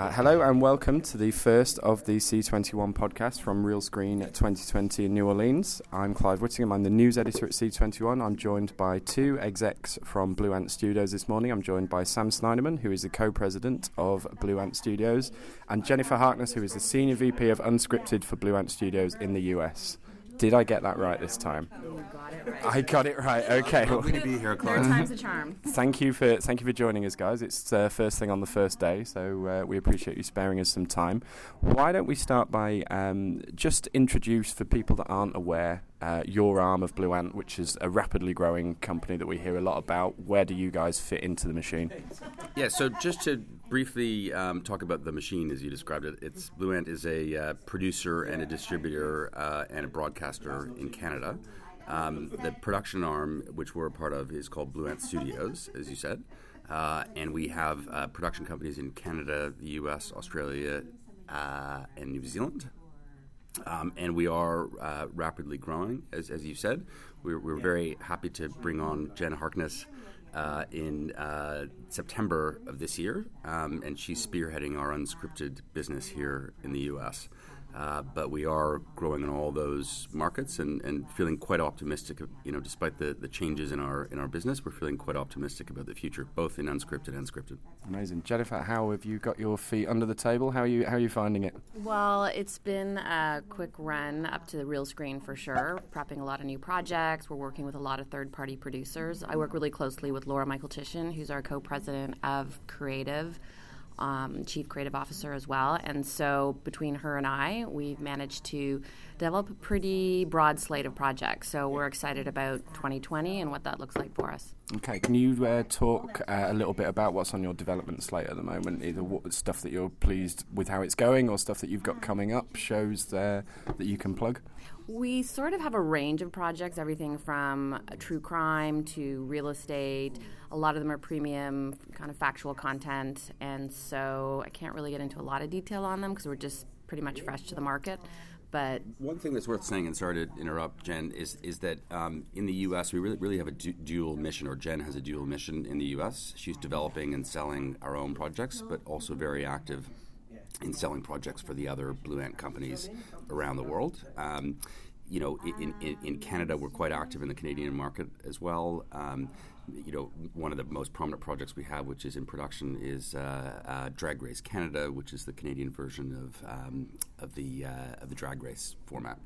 Uh, hello and welcome to the first of the C21 podcast from Realscreen 2020 in New Orleans. I'm Clive Whittingham, I'm the news editor at C21. I'm joined by two execs from Blue Ant Studios this morning. I'm joined by Sam Sniderman, who is the co president of Blue Ant Studios, and Jennifer Harkness, who is the senior VP of Unscripted for Blue Ant Studios in the US. Did I get that right this time? You got it right. I got it right. Okay. Lovely to be here, Third Clive. time's a charm. Thank you for thank you for joining us, guys. It's uh, first thing on the first day, so uh, we appreciate you sparing us some time. Why don't we start by um, just introduce for people that aren't aware uh, your arm of Blue Ant, which is a rapidly growing company that we hear a lot about. Where do you guys fit into the machine? Yeah, so just to briefly um, talk about the machine as you described it, it's Blue Ant is a uh, producer and a distributor uh, and a broadcaster in Canada. Um, the production arm, which we're a part of, is called Blue Ant Studios, as you said, uh, and we have uh, production companies in Canada, the U.S., Australia, uh, and New Zealand. Um, and we are uh, rapidly growing, as, as you said. We're, we're very happy to bring on Jen Harkness uh, in uh, September of this year, um, and she's spearheading our unscripted business here in the U.S. Uh, but we are growing in all those markets and, and feeling quite optimistic. You know, despite the, the changes in our in our business, we're feeling quite optimistic about the future, both in unscripted and scripted. Amazing, Jennifer. How have you got your feet under the table? How are you how are you finding it? Well, it's been a quick run up to the Realscreen for sure. Prepping a lot of new projects. We're working with a lot of third party producers. I work really closely with Laura Michalchyshyn, who's our co president of creative. Um, chief creative officer as well. And so between her and I, we've managed to develop a pretty broad slate of projects. So we're excited about 2020 and what that looks like for us. Okay, can you uh, talk uh, a little bit about what's on your development slate at the moment? Either what stuff that you're pleased with how it's going, or stuff that you've got coming up, shows there that you can plug. We sort of have a range of projects, everything from true crime to real estate. A lot of them are premium, kind of factual content, and so I can't really get into a lot of detail on them because we're just pretty much fresh to the market. But One thing that's worth saying, and sorry to interrupt, Jen, is is that um, in the U.S. we really really have a du- dual mission, or Jen has a dual mission in the U.S. She's developing and selling our own projects, but also very active in selling projects for the other Blue Ant companies around the world. Um, you know, in, in, in Canada, we're quite active in the Canadian market as well. Um, you know, one of the most prominent projects we have, which is in production, is uh, uh, Drag Race Canada, which is the Canadian version of um, of the uh, of the Drag Race format.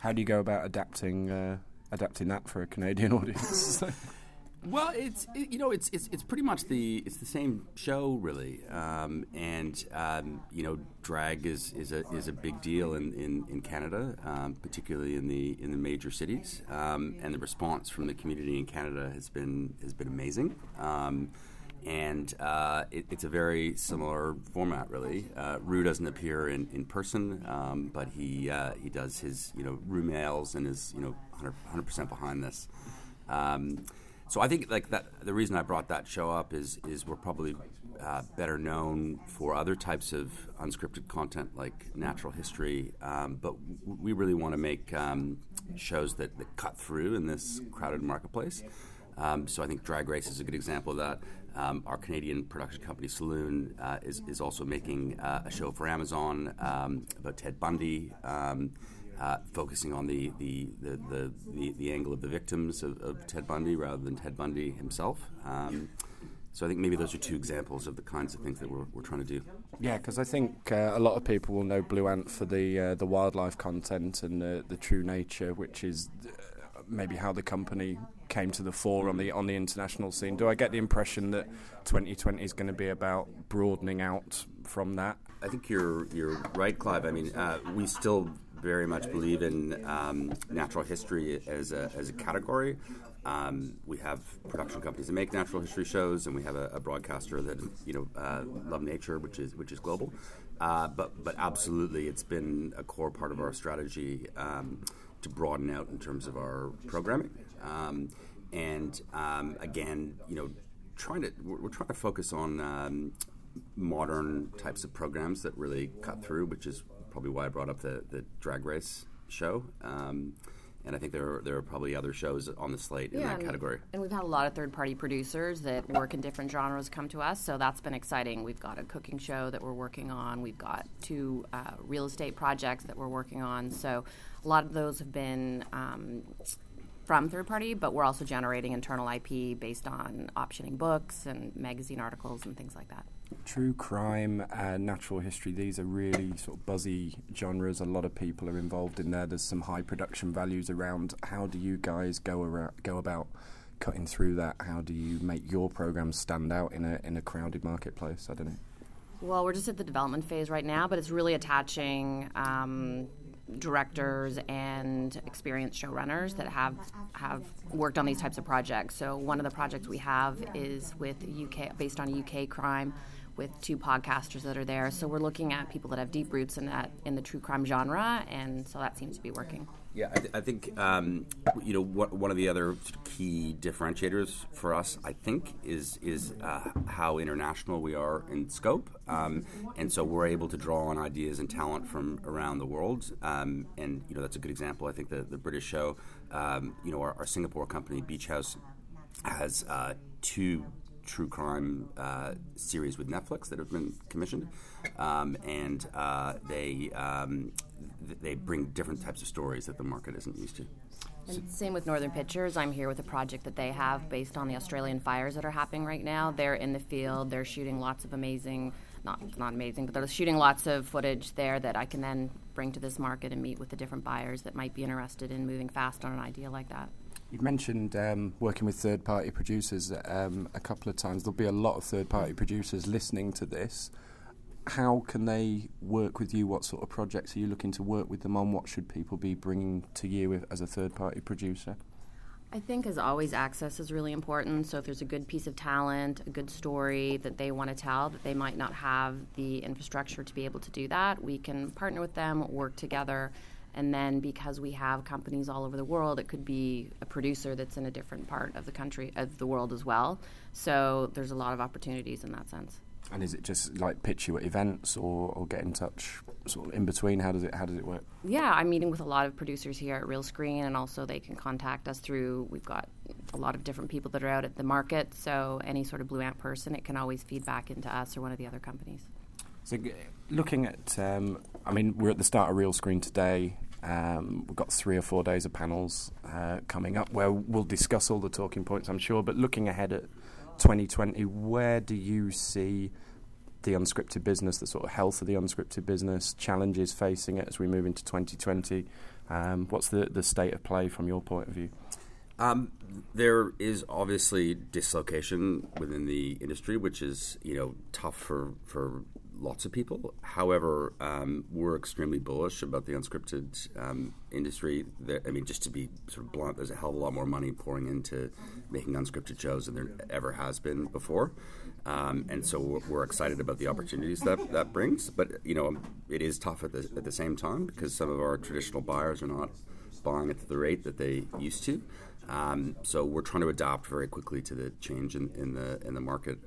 How do you go about adapting uh, adapting that for a Canadian audience? Well, it's it, you know it's, it's it's pretty much the it's the same show really, um, and um, you know drag is, is a is a big deal in in, in Canada, um, particularly in the in the major cities, um, and the response from the community in Canada has been has been amazing. Um, and uh, it, it's a very similar format, really. Uh, Ru doesn't appear in, in person, um, but he uh, he does his you know Ru mails and is you know 100 percent behind this. So I think like that. The reason I brought that show up is is we're probably uh, better known for other types of unscripted content like natural history, um, but we really want to make um, shows that, that cut through in this crowded marketplace. Um, so I think Drag Race is a good example of that. Um, our Canadian production company Saloon uh, is, is also making uh, a show for Amazon um, about Ted Bundy, um, uh, focusing on the the, the, the, the, the angle of the victims of, of Ted Bundy rather than Ted Bundy himself. Um, so I think maybe those are two examples of the kinds of things that we're, we're trying to do. Yeah, because I think uh, a lot of people will know Blue Ant for the uh, the wildlife content and the the true nature, which is uh, maybe how the company came to the fore on the on the international scene. Do I get the impression that 2020 is going to be about broadening out from that? I think you're you're right, Clive. I mean, uh, we still very much believe in um, natural history as a, as a category. Um, we have production companies that make natural history shows, and we have a, a broadcaster that you know uh, love nature, which is which is global. Uh, but but absolutely, it's been a core part of our strategy um, to broaden out in terms of our programming. Um, and um, again, you know, trying to we're, we're trying to focus on um, modern types of programs that really cut through, which is probably why I brought up the, the drag race show. Um, and I think there are, there are probably other shows on the slate in that and, category. And we've had a lot of third party producers that work in different genres come to us, so that's been exciting. We've got a cooking show that we're working on, we've got two uh, real estate projects that we're working on, so a lot of those have been. Um, from third party, but we're also generating internal IP based on optioning books and magazine articles and things like that. True crime and natural history, these are really sort of buzzy genres. A lot of people are involved in there. There's some high production values around. How do you guys go around, go about cutting through that? How do you make your programs stand out in a in a crowded marketplace? I don't know. Well, we're just at the development phase right now, but it's really attaching um, directors and experienced showrunners that have have worked on these types of projects. So one of the projects we have is with UK based on UK crime with two podcasters that are there. So we're looking at people that have deep roots in that in the true crime genre and so that seems to be working. Yeah, I, th- I think um, you know what, one of the other key differentiators for us, I think, is is uh, how international we are in scope, um, and so we're able to draw on ideas and talent from around the world. Um, and you know that's a good example. I think the the British show, um, you know, our, our, Singapore company Beach House has uh, two true crime uh, series with Netflix that have been commissioned, um, and uh, they um, they bring different types of stories that the market isn't used to. And same with Northern Pictures. I'm here with a project that they have based on the Australian fires that are happening right now. They're in the field. They're shooting lots of amazing, not not amazing, but they're shooting lots of footage there that I can then bring to this market and meet with the different buyers that might be interested in moving fast on an idea like that. You've mentioned um, working with third party producers um, a couple of times. There'll be a lot of third party producers listening to this how can they work with you? What sort of projects are you looking to work with them on? What should people be bringing to you as a third party producer? I think, as always, access is really important. So, if there's a good piece of talent, a good story that they want to tell, that they might not have the infrastructure to be able to do that, we can partner with them, work together. And then, because we have companies all over the world, it could be a producer that's in a different part of the country, of the world as well. So, there's a lot of opportunities in that sense. And is it just like pitch you at events or, or get in touch sort of in between? How does it how does it work? Yeah, I'm meeting with a lot of producers here at Realscreen and also they can contact us through. We've got a lot of different people that are out at the market, so any sort of Blue Ant person, it can always feed back into us or one of the other companies. So, looking at, um, I mean, we're at the start of Realscreen today. Um, we've got three or four days of panels uh, coming up where we'll discuss all the talking points, I'm sure. But looking ahead at 2020, where do you see the unscripted business, the sort of health of the unscripted business, challenges facing it as we move into 2020? Um, what's the, the state of play from your point of view? Um, there is obviously dislocation within the industry, which is you know tough for for lots of people. However, um, we're extremely bullish about the unscripted um, industry. There, I mean, just to be sort of blunt, there's a hell of a lot more money pouring into making unscripted shows than there ever has been before. Um, and so we're, we're, excited about the opportunities that that brings. But you know, it is tough at the at the same time because some of our traditional buyers are not buying at the rate that they used to. Um, so we're trying to adapt very quickly to the change in, in the in the market.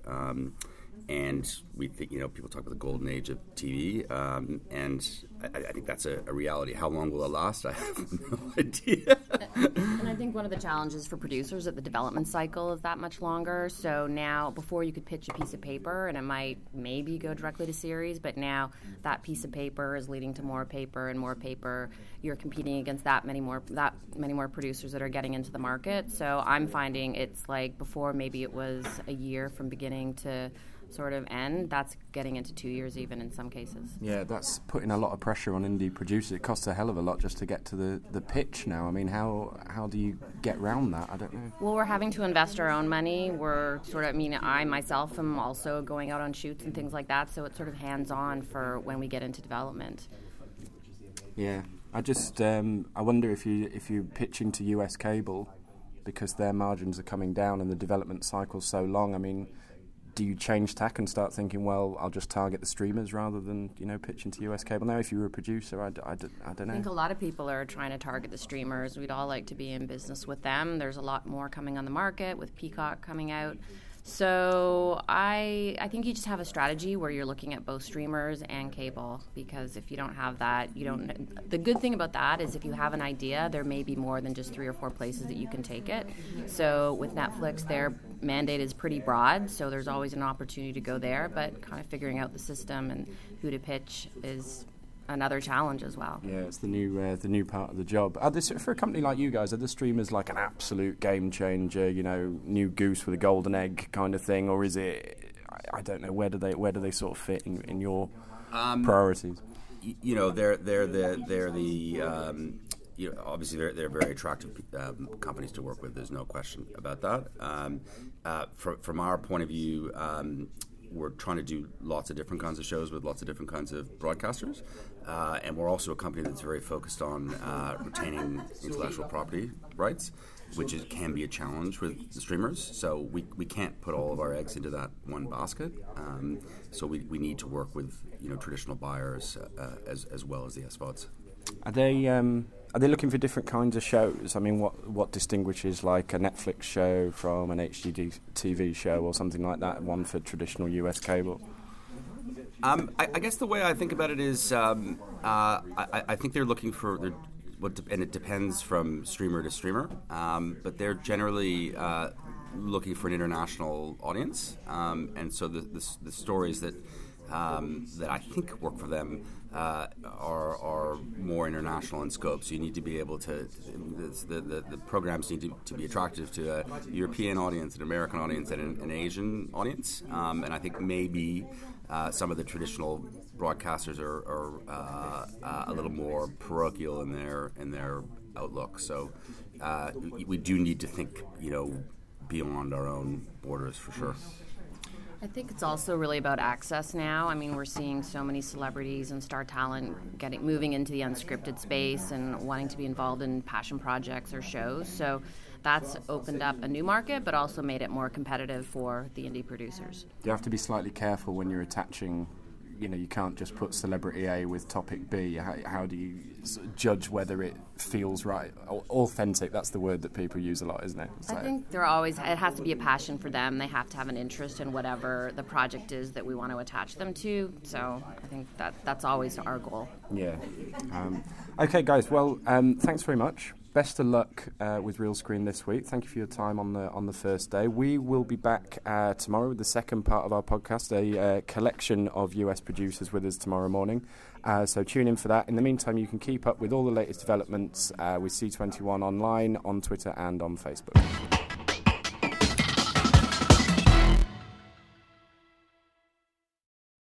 And we think you know people talk about the golden age of TV, um, and I, I, think that's a, a, reality. How long will it last? I have no idea. and I think one of the challenges for producers that the development cycle is that much longer. So now, before you could pitch a piece of paper, and it might maybe go directly to series, but now that piece of paper is leading to more paper and more paper. You're competing against that many more that many more producers that are getting into the market. So I'm finding it's like before maybe it was a year from beginning to sort of end, that's getting into two years even in some cases. Yeah, that's putting a lot of pressure on indie producers. It costs a hell of a lot just to get to the, the pitch now. I mean, how how do you get around that? I don't know. Well, we're having to invest our own money. We're sort of, I mean, I myself am also going out on shoots and things like that, so it's sort of hands on for when we get into development. Yeah, I just um, I wonder if you if you're pitching to US cable because their margins are coming down and the development cycle's so long. I mean do you change tack and start thinking, well, I'll just target the streamers rather than you know pitching to US cable? Now, if you were a producer, I, I, I don't know. I think a lot of people are trying to target the streamers. We'd all like to be in business with them. There's a lot more coming on the market with Peacock coming out. So I I think you just have a strategy where you're looking at both streamers and cable because if you don't have that, you don't. The good thing about that is if you have an idea, there may be more than just three or four places that you can take it. So with Netflix, their mandate is pretty broad, so there's always an opportunity to go there. But kind of figuring out the system and who to pitch is another challenge as well. Yeah, it's the new uh, the new part of the job. Are this, for a company like you guys, are the streamers like an absolute game changer? You know, new goose with a golden egg kind of thing, or is it? I, I don't know. Where do they where do they sort of fit in, in your um, priorities? You know, they're they're the they're the um, you know, obviously they're, they're very attractive um, companies to work with. There's no question about that. Um, uh, from, from our point of view, um, we're trying to do lots of different kinds of shows with lots of different kinds of broadcasters. Uh, and we're also a company that's very focused on uh, retaining intellectual property rights, which is, can be a challenge with the streamers. So we, we can't put all of our eggs into that one basket. Um, so we, we need to work with you know traditional buyers uh, as, as well as the SVODs. Are they um, are they looking for different kinds of shows? I mean, what what distinguishes like a Netflix show from an HGTV show or something like that? One for traditional US cable. Um, I, I, guess the way I think about it is, um, uh, I, I, think they're looking for, they're, what, and it depends from streamer to streamer, um, but they're generally uh, looking for an international audience, um, and so the, the, the stories that um, that I think work for them uh, are, are more international in scope. So you need to be able to, the, the, the programs need to, to, be attractive to a European audience, an American audience, and an, an Asian audience. Um, and I think maybe uh, some of the traditional broadcasters are, are uh, uh, a little more parochial in their in their outlook. So uh, we do need to think, you know, beyond our own borders for sure. I think it's also really about access now. I mean, we're seeing so many celebrities and star talent getting moving into the unscripted space and wanting to be involved in passion projects or shows. So that's opened up a new market, but also made it more competitive for the indie producers. You have to be slightly careful when you're attaching you know you can't just put celebrity A with topic B. How, how do you judge whether it feels right, authentic? That's the word that people use a lot, isn't it? So. I think there always it has to be a passion for them. They have to have an interest in whatever the project is that we want to attach them to. So I think that that's always our goal. Yeah. Um, okay, guys. Well, um, thanks very much best of luck uh, with Realscreen this week. Thank you for your time on the on the first day. We will be back uh, tomorrow with the second part of our podcast, a uh, collection of US producers with us tomorrow morning. Uh, so tune in for that. In the meantime, you can keep up with all the latest developments uh, with C21 online on Twitter and on Facebook.